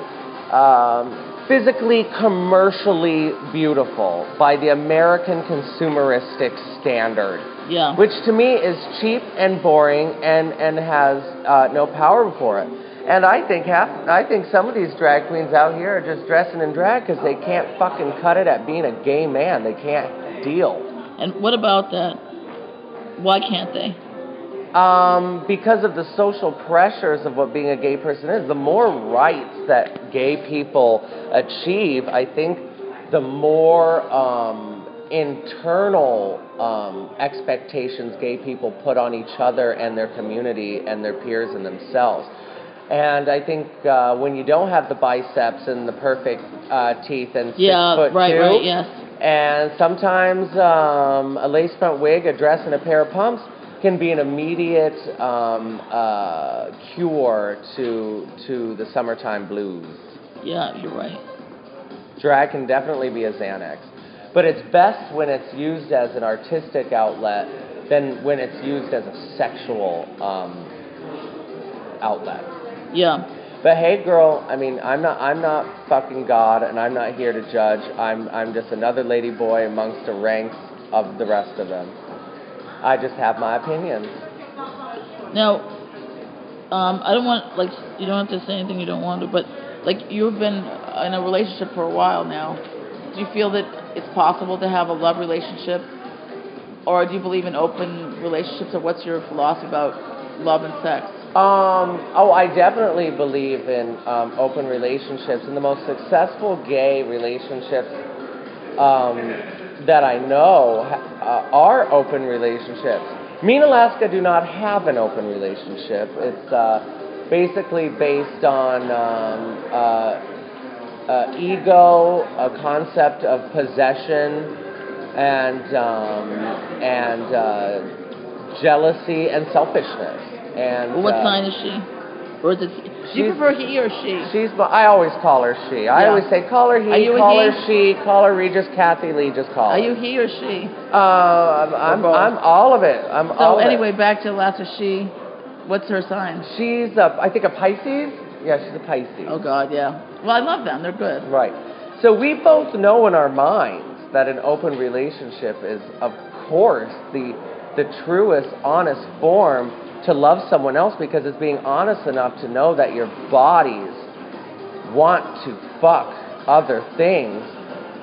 um, physically, commercially beautiful by the American consumeristic standard, yeah. which to me is cheap and boring and and has uh, no power before it. And I think half, I think some of these drag queens out here are just dressing in drag because they can't fucking cut it at being a gay man. They can't deal. And what about that? Why can't they? Um, because of the social pressures of what being a gay person is, the more rights that gay people achieve, I think the more um, internal um, expectations gay people put on each other and their community and their peers and themselves. And I think uh, when you don't have the biceps and the perfect uh, teeth and six Yeah, foot right, two, right, yes. and sometimes um, a lace front wig, a dress, and a pair of pumps can be an immediate um, uh, cure to to the summertime blues. Yeah, you're right. Drag can definitely be a Xanax, but it's best when it's used as an artistic outlet than when it's used as a sexual um, outlet. Yeah. But hey, girl, I mean, I'm not, I'm not fucking God, and I'm not here to judge. I'm, I'm just another lady boy amongst the ranks of the rest of them. I just have my opinions. Now, um, I don't want like you don't have to say anything you don't want to, but like you've been in a relationship for a while now. Do you feel that it's possible to have a love relationship, or do you believe in open relationships, or what's your philosophy about love and sex? Um, oh, I definitely believe in um, open relationships, and the most successful gay relationships um, that I know uh, are open relationships. Me and Alaska do not have an open relationship. It's uh, basically based on um, uh, uh, ego, a concept of possession, and um, and uh, jealousy and selfishness. And what uh, sign is she? Or is it? Do you prefer he or she? She's. I always call her she. I Yeah. always say call her he, Are you a call her she, call her Regis, Kathie Lee. Just call Are her. you he or she? Uh, I'm, I'm. I'm all of it. I'm So all of anyway, it. back to last she. What's her sign? she's a, I think a Pisces. Yeah, she's a Pisces. Oh God, yeah. Well, I love them. They're good. Right. So we both know in our minds that an open relationship is, of course, the the truest, honest form to love someone else because it's being honest enough to know that your bodies want to fuck other things,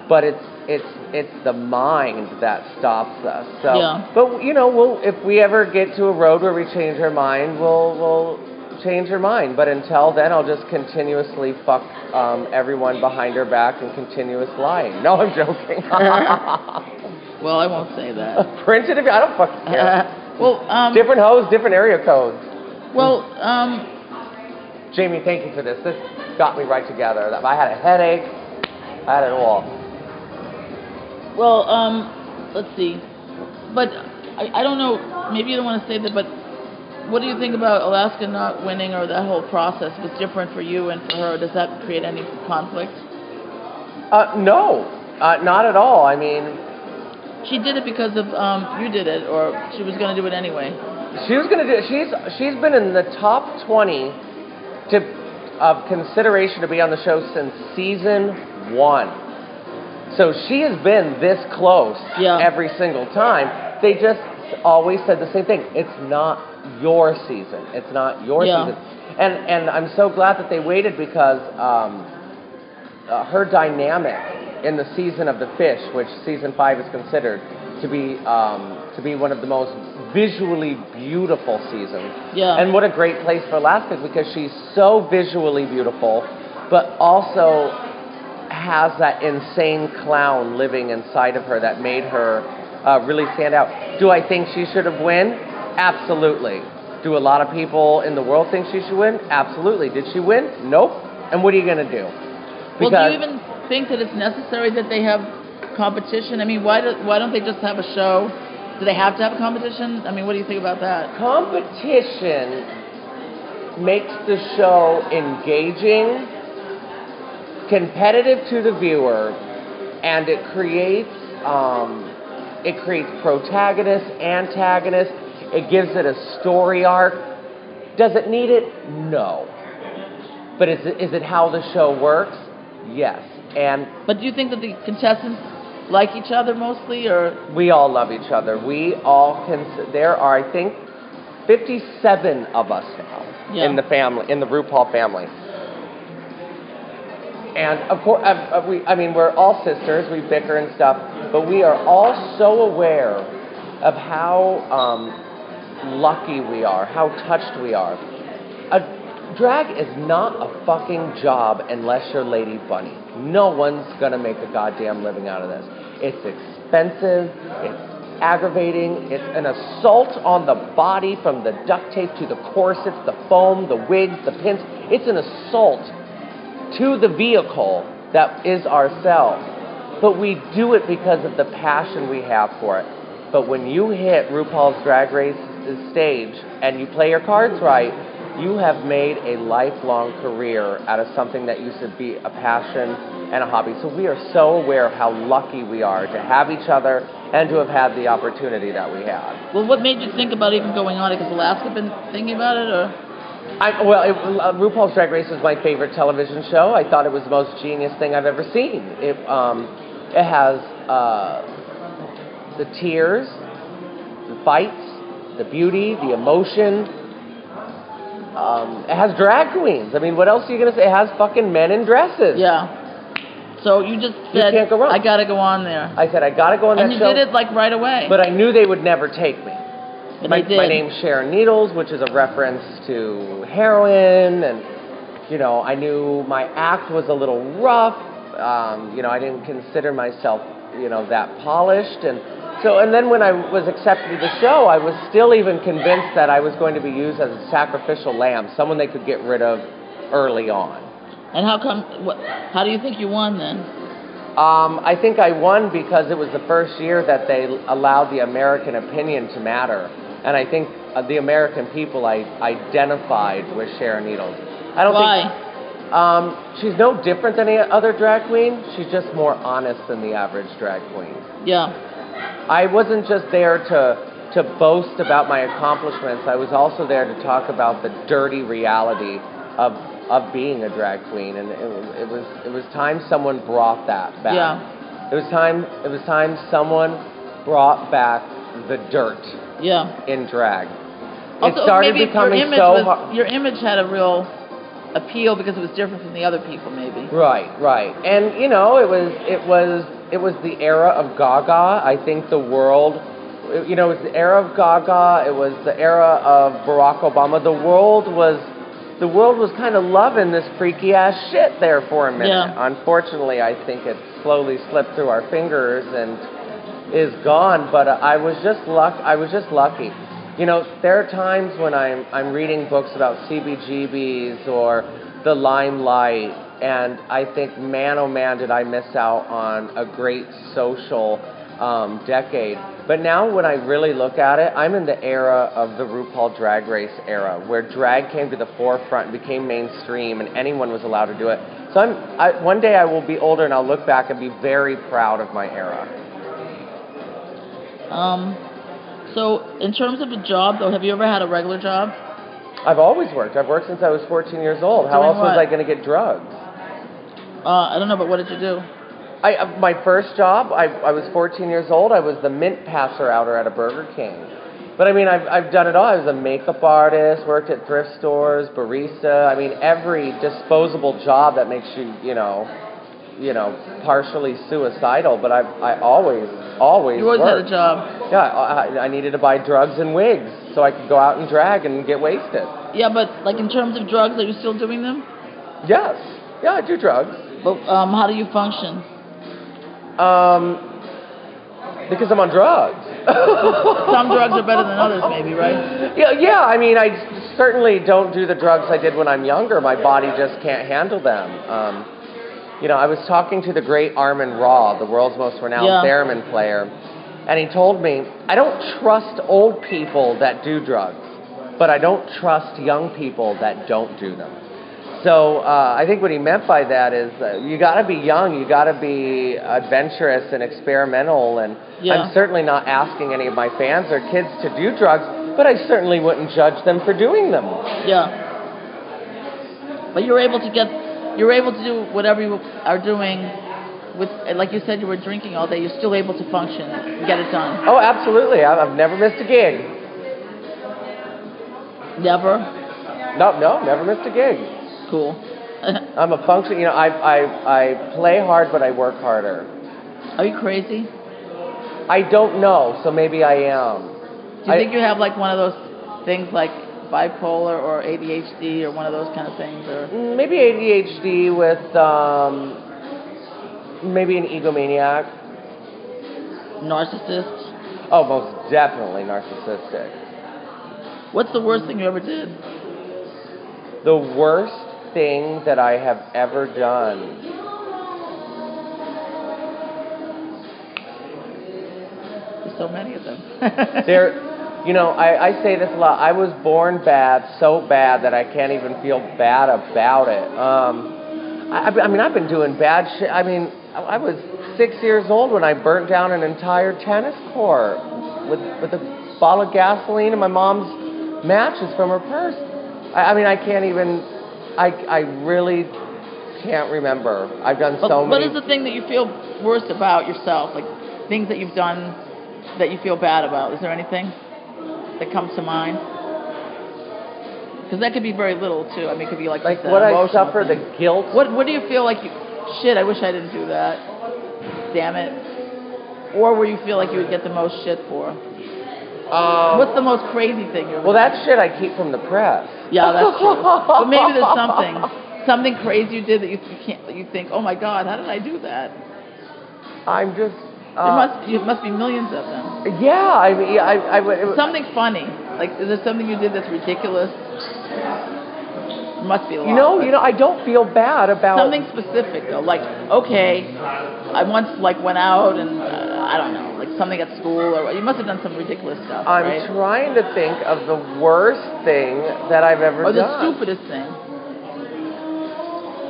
but it's it's it's the mind that stops us. So, Yeah. but you know, we'll if we ever get to a road where we change our mind, we'll we'll change her mind. But until then, I'll just continuously fuck um, everyone behind her back and continuous lying. No, I'm joking. Well, I won't say that. Print it if I don't fucking care. well, um, different hoes, different area codes. well, um, Jamie, thank you for this. This got me right together. I had a headache. I had it all. well, um, let's see. But I, I don't know. Maybe you don't want to say that, but What do you think about Alaska not winning or that whole process was different for you and for her? Does that create any conflict? Uh, no, uh, not at all. I mean, She did it because of um, you did it, or she was going to do it anyway. She was gonna do. She's she's been in the top twenty to of consideration to be on the show since season one. So she has been this close Yeah. every single time. They just always said the same thing. It's not your season. It's not your Yeah. season. And and I'm so glad that they waited because um, uh, her dynamic in the season of the fish, which season five is considered to be um, to be one of the most visually beautiful seasons. Yeah. And what a great place for Alaska because she's so visually beautiful, but also has that insane clown living inside of her that made her uh, really stand out. Do I think she should have won? Absolutely. Do a lot of people in the world think she should win? Absolutely. Did she win? Nope. And what are you going to do? well, do you even think that it's necessary that they have competition? I mean, why do, why don't they just have a show? Do they have to have a competition? I mean, what do you think about that? competition makes the show engaging, competitive to the viewer, and it creates um, it creates protagonists, antagonists. It gives it a story arc. Does it need it? No. But is it, is it how the show works? Yes. And But do you think that the contestants like each other mostly, or we all love each other. We all can. There are, I think, 57 of us now Yeah. in the family, in the RuPaul family. And of course, uh, uh, we, I mean, we're all sisters. We bicker and stuff, but we are all so aware of how um, lucky we are, how touched we are. A drag is not a fucking job unless you're Lady Bunny. No one's gonna make a goddamn living out of this. It's expensive. It's aggravating. It's an assault on the body from the duct tape to the corsets, the foam, the wigs, the pins. It's an assault to the vehicle that is ourselves. But we do it because of the passion we have for it. But when you hit RuPaul's Drag Race stage and you play your cards right, you have made a lifelong career out of something that used to be a passion and a hobby. So we are so aware of how lucky we are to have each other and to have had the opportunity that we had. well, what made you think about even going on it? Has Alaska been thinking about it, or I, well, it, uh, RuPaul's Drag Race is my favorite television show. I thought it was the most genius thing I've ever seen. It, um, it has uh, the tears, the fights, the beauty, the emotion. Um, it has drag queens. I mean, what else are you gonna say? It has fucking men in dresses. yeah? So you just You said can't go wrong. I got to go on there, I said I gotta go on that and you did it like right away. but I knew they would never take me. But my, my name's Sharon Needles, which is a reference to heroin, and you know, I knew my act was a little rough. Um, you know, I didn't consider myself, you know, that polished, and so, and then when I was accepted to the show, I was still even convinced that I was going to be used as a sacrificial lamb, someone they could get rid of early on. And how come? What, how do you think you won then? Um, I think I won because it was the first year that they allowed the American opinion to matter. And I think uh, the American people I identified with Sharon Needles. I don't Why? think um, she's no different than any other drag queen. She's just more honest than the average drag queen. Yeah. I wasn't just there to to boast about my accomplishments. I was also there to talk about the dirty reality of of being a drag queen, and it, was- it was it was time someone brought that back. Yeah. It was time. It was time someone brought back the dirt Yeah. in drag. Also, it started maybe becoming your image so was, hard. your image had a real appeal because it was different from the other people, maybe. Right, right. And you know, it was it was it was the era of Gaga. I think the world you know, it was the era of Gaga, it was the era of Barack Obama. The world was the world was kind of loving this freaky ass shit there for a minute. Yeah. Unfortunately, I think it slowly slipped through our fingers and is gone, but I was just luck I was just lucky. You know, there are times when I'm I'm reading books about CBGBs or the limelight, and I think, man, oh man, did I miss out on a great social um, decade. But now, when I really look at it, I'm in the era of the RuPaul Drag Race era, where drag came to the forefront and became mainstream, and anyone was allowed to do it. So I'm, I, one day I will be older and I'll look back and be very proud of my era. Um, so in terms of a job, though, have you ever had a regular job? I've always worked. I've worked since I was 14 years old. How Doing else was? I going to get drugs? Uh, I don't know, but what did you do? I, uh, my first job, I, I was 14 years old. I was the mint passer outer at a Burger King. But I mean, I've, I've done it all. I was a makeup artist, worked at thrift stores, barista. I mean, every disposable job that makes you, you know, you know, partially suicidal. But I've, I always, always You always worked. had a job. Yeah, I, I needed to buy drugs and wigs so I could go out and drag and get wasted. Yeah, but like in terms of drugs, are you still doing them? Yes, yeah, I do drugs. But um, how do you function? Um, because I'm on drugs. Some drugs are better than others, maybe, right? Yeah, yeah. I mean, I certainly don't do the drugs I did when I'm younger. My body just can't handle them. Um, you know, I was talking to the great Armen Ra, the world's most renowned Yeah. theremin player, and he told me, I don't trust old people that do drugs, but I don't trust young people that don't do them. So uh, I think what he meant by that is uh, you got to be young, you got to be adventurous and experimental. And Yeah. I'm certainly not asking any of my fans or kids to do drugs, but I certainly wouldn't judge them for doing them. Yeah. But you're able to get, you're able to do whatever you are doing with, like you said, you were drinking all day. You're still able to function and get it done. Oh, absolutely. I've never missed a gig. Never. No, no, never missed a gig. Cool. I'm a function. You know, I I I play hard, but I work harder. are you crazy? I don't know, so maybe I am. Do you I- think you have like one of those things like bipolar or ADHD or one of those kind of things or Maybe ADHD with um, maybe an egomaniac. narcissist? Oh, most definitely narcissistic. What's the worst thing you ever did? The worst thing that I have ever done. There's so many of them. There, you know, I, I say this a lot. I was born bad, so bad that I can't even feel bad about it. Um, I, I mean, I've been doing bad shit. I mean, I was six years old when I burnt down an entire tennis court with with a bottle of gasoline and my mom's matches from her purse. I, I mean, I can't even. I I really can't remember. I've done But so what many. is the thing that you feel worst about yourself? Like things that you've done that you feel bad about. Is there anything that comes to mind? Because that could be very little too. I mean, it could be like like what I suffer, thing. the guilt. What What do you feel like you? Shit, I wish I didn't do that. Damn it. Or where you feel like you would get the most shit for? Um, What's the most crazy thing you're? Well, that shit I keep from the press. Yeah, that's true. but maybe there's something, something crazy you did that you, you can't, that you think, oh my god, how did I do that? I'm just. There Uh, must, you must be millions of them. yeah, I mean, I, I, would- Something funny, like is there something you did that's ridiculous? There must be a lot. you know, you know, I don't feel bad about. something specific though. Like, okay, I once like went out and uh, I don't know, like something at school, or you must have done some ridiculous stuff, I'm right? trying to think of the worst thing that I've ever done. or the stupidest thing,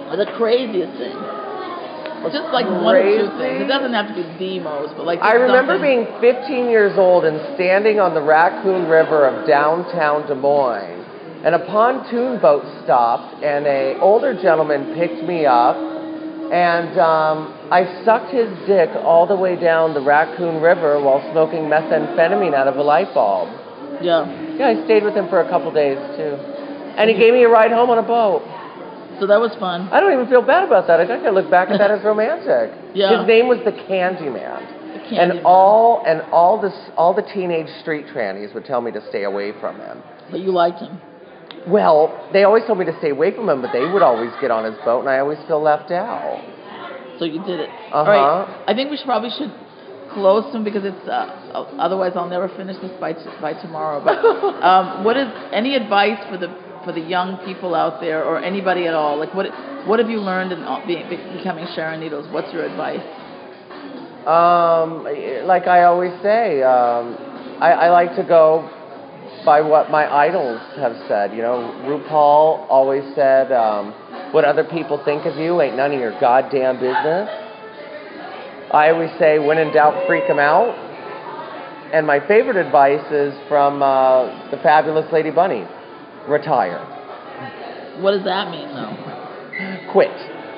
or the craziest thing. Just like one or two things. It doesn't have to be the most, but like. I remember something- being 15 years old and standing on the Raccoon River of downtown Des Moines, and a pontoon boat stopped, and a older gentleman picked me up, and um, I sucked his dick all the way down the Raccoon River while smoking methamphetamine out of a light bulb. Yeah. Yeah, I stayed with him for a couple days too, and he gave me a ride home on a boat. So that was fun. I don't even feel bad about that. I think I look back at that as romantic. Yeah. His name was the Candy Man. Candy and Man. all and all this all the teenage street trannies would tell me to stay away from him. But you liked him. Well, they always told me to stay away from him, but they would always get on his boat, and I always feel left out. So you did it. Uh-huh. All right. I think we should probably should close soon because it's uh, otherwise I'll never finish this by t- by tomorrow. But um, what is any advice for the for the young people out there or anybody at all? Like what what have you learned in being, becoming Sharon Needles? What's your advice? Um, like I always say, um, I, I like to go by what my idols have said. You know, RuPaul always said, um, "What other people think of you ain't none of your goddamn business." I always say, "When in doubt, freak 'em out." And my favorite advice is from uh, the fabulous Lady Bunny: retire, What does that mean, though? quit,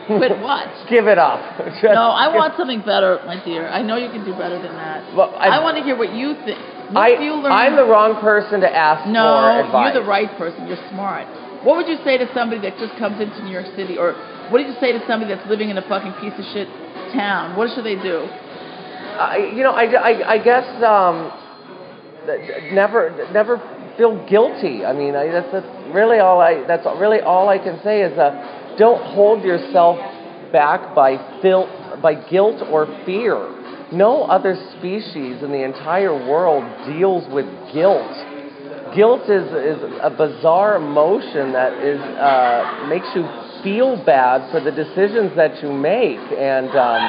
Quit what? give it up. Just No, I want something better, my dear. I know you can do better than that. Well, I- I, want to hear what you think. What I, you? I'm the wrong person to ask no, for advice. you're the right person. You're smart. What would you say to somebody that just comes into New York City, or what did you say to somebody that's living in a fucking piece of shit town? What should they do? I, you know, I, I, I guess um, never never feel guilty. I mean, I, that's, that's really all I that's really all I can say is uh, don't hold yourself back by fil- by guilt or fear. No other species in the entire world deals with guilt. Guilt is, is a bizarre emotion that is uh, makes you feel bad for the decisions that you make, and um,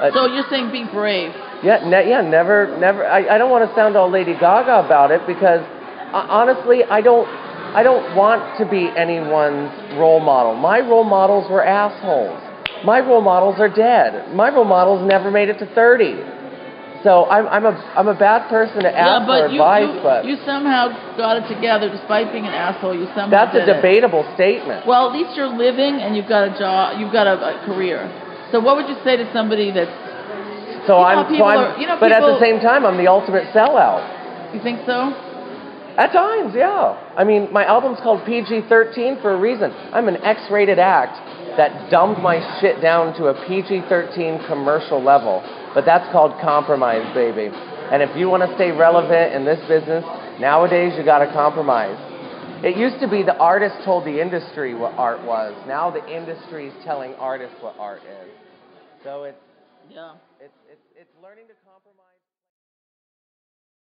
uh, So you're saying be brave. yeah, ne- yeah, never, never. I, I don't want to sound all Lady Gaga about it because honestly, I don't, I don't want to be anyone's role model. My role models were assholes. My role models are dead. My role models never made it to thirty. So I'm, I'm a, I'm a bad person to yeah, ask but for you, advice, you, but you somehow got it together despite being an asshole. You somehow that's a did it. debatable statement. Well, at least you're living and you've got a job. You've got a, a career. So what would you say to somebody that's? so you know I'm, so I'm are- you know but at the same time, I'm the ultimate sellout. You think so? At times, yeah. I mean, my album's called PG 13 for a reason. I'm an X rated act that dumbed my shit down to a PG 13 commercial level. But that's called compromise, baby. And if you want to stay relevant in this business, nowadays you got to compromise. It used to be the artist told the industry what art was. Now the industry is telling artists what art is. So it's, Yeah.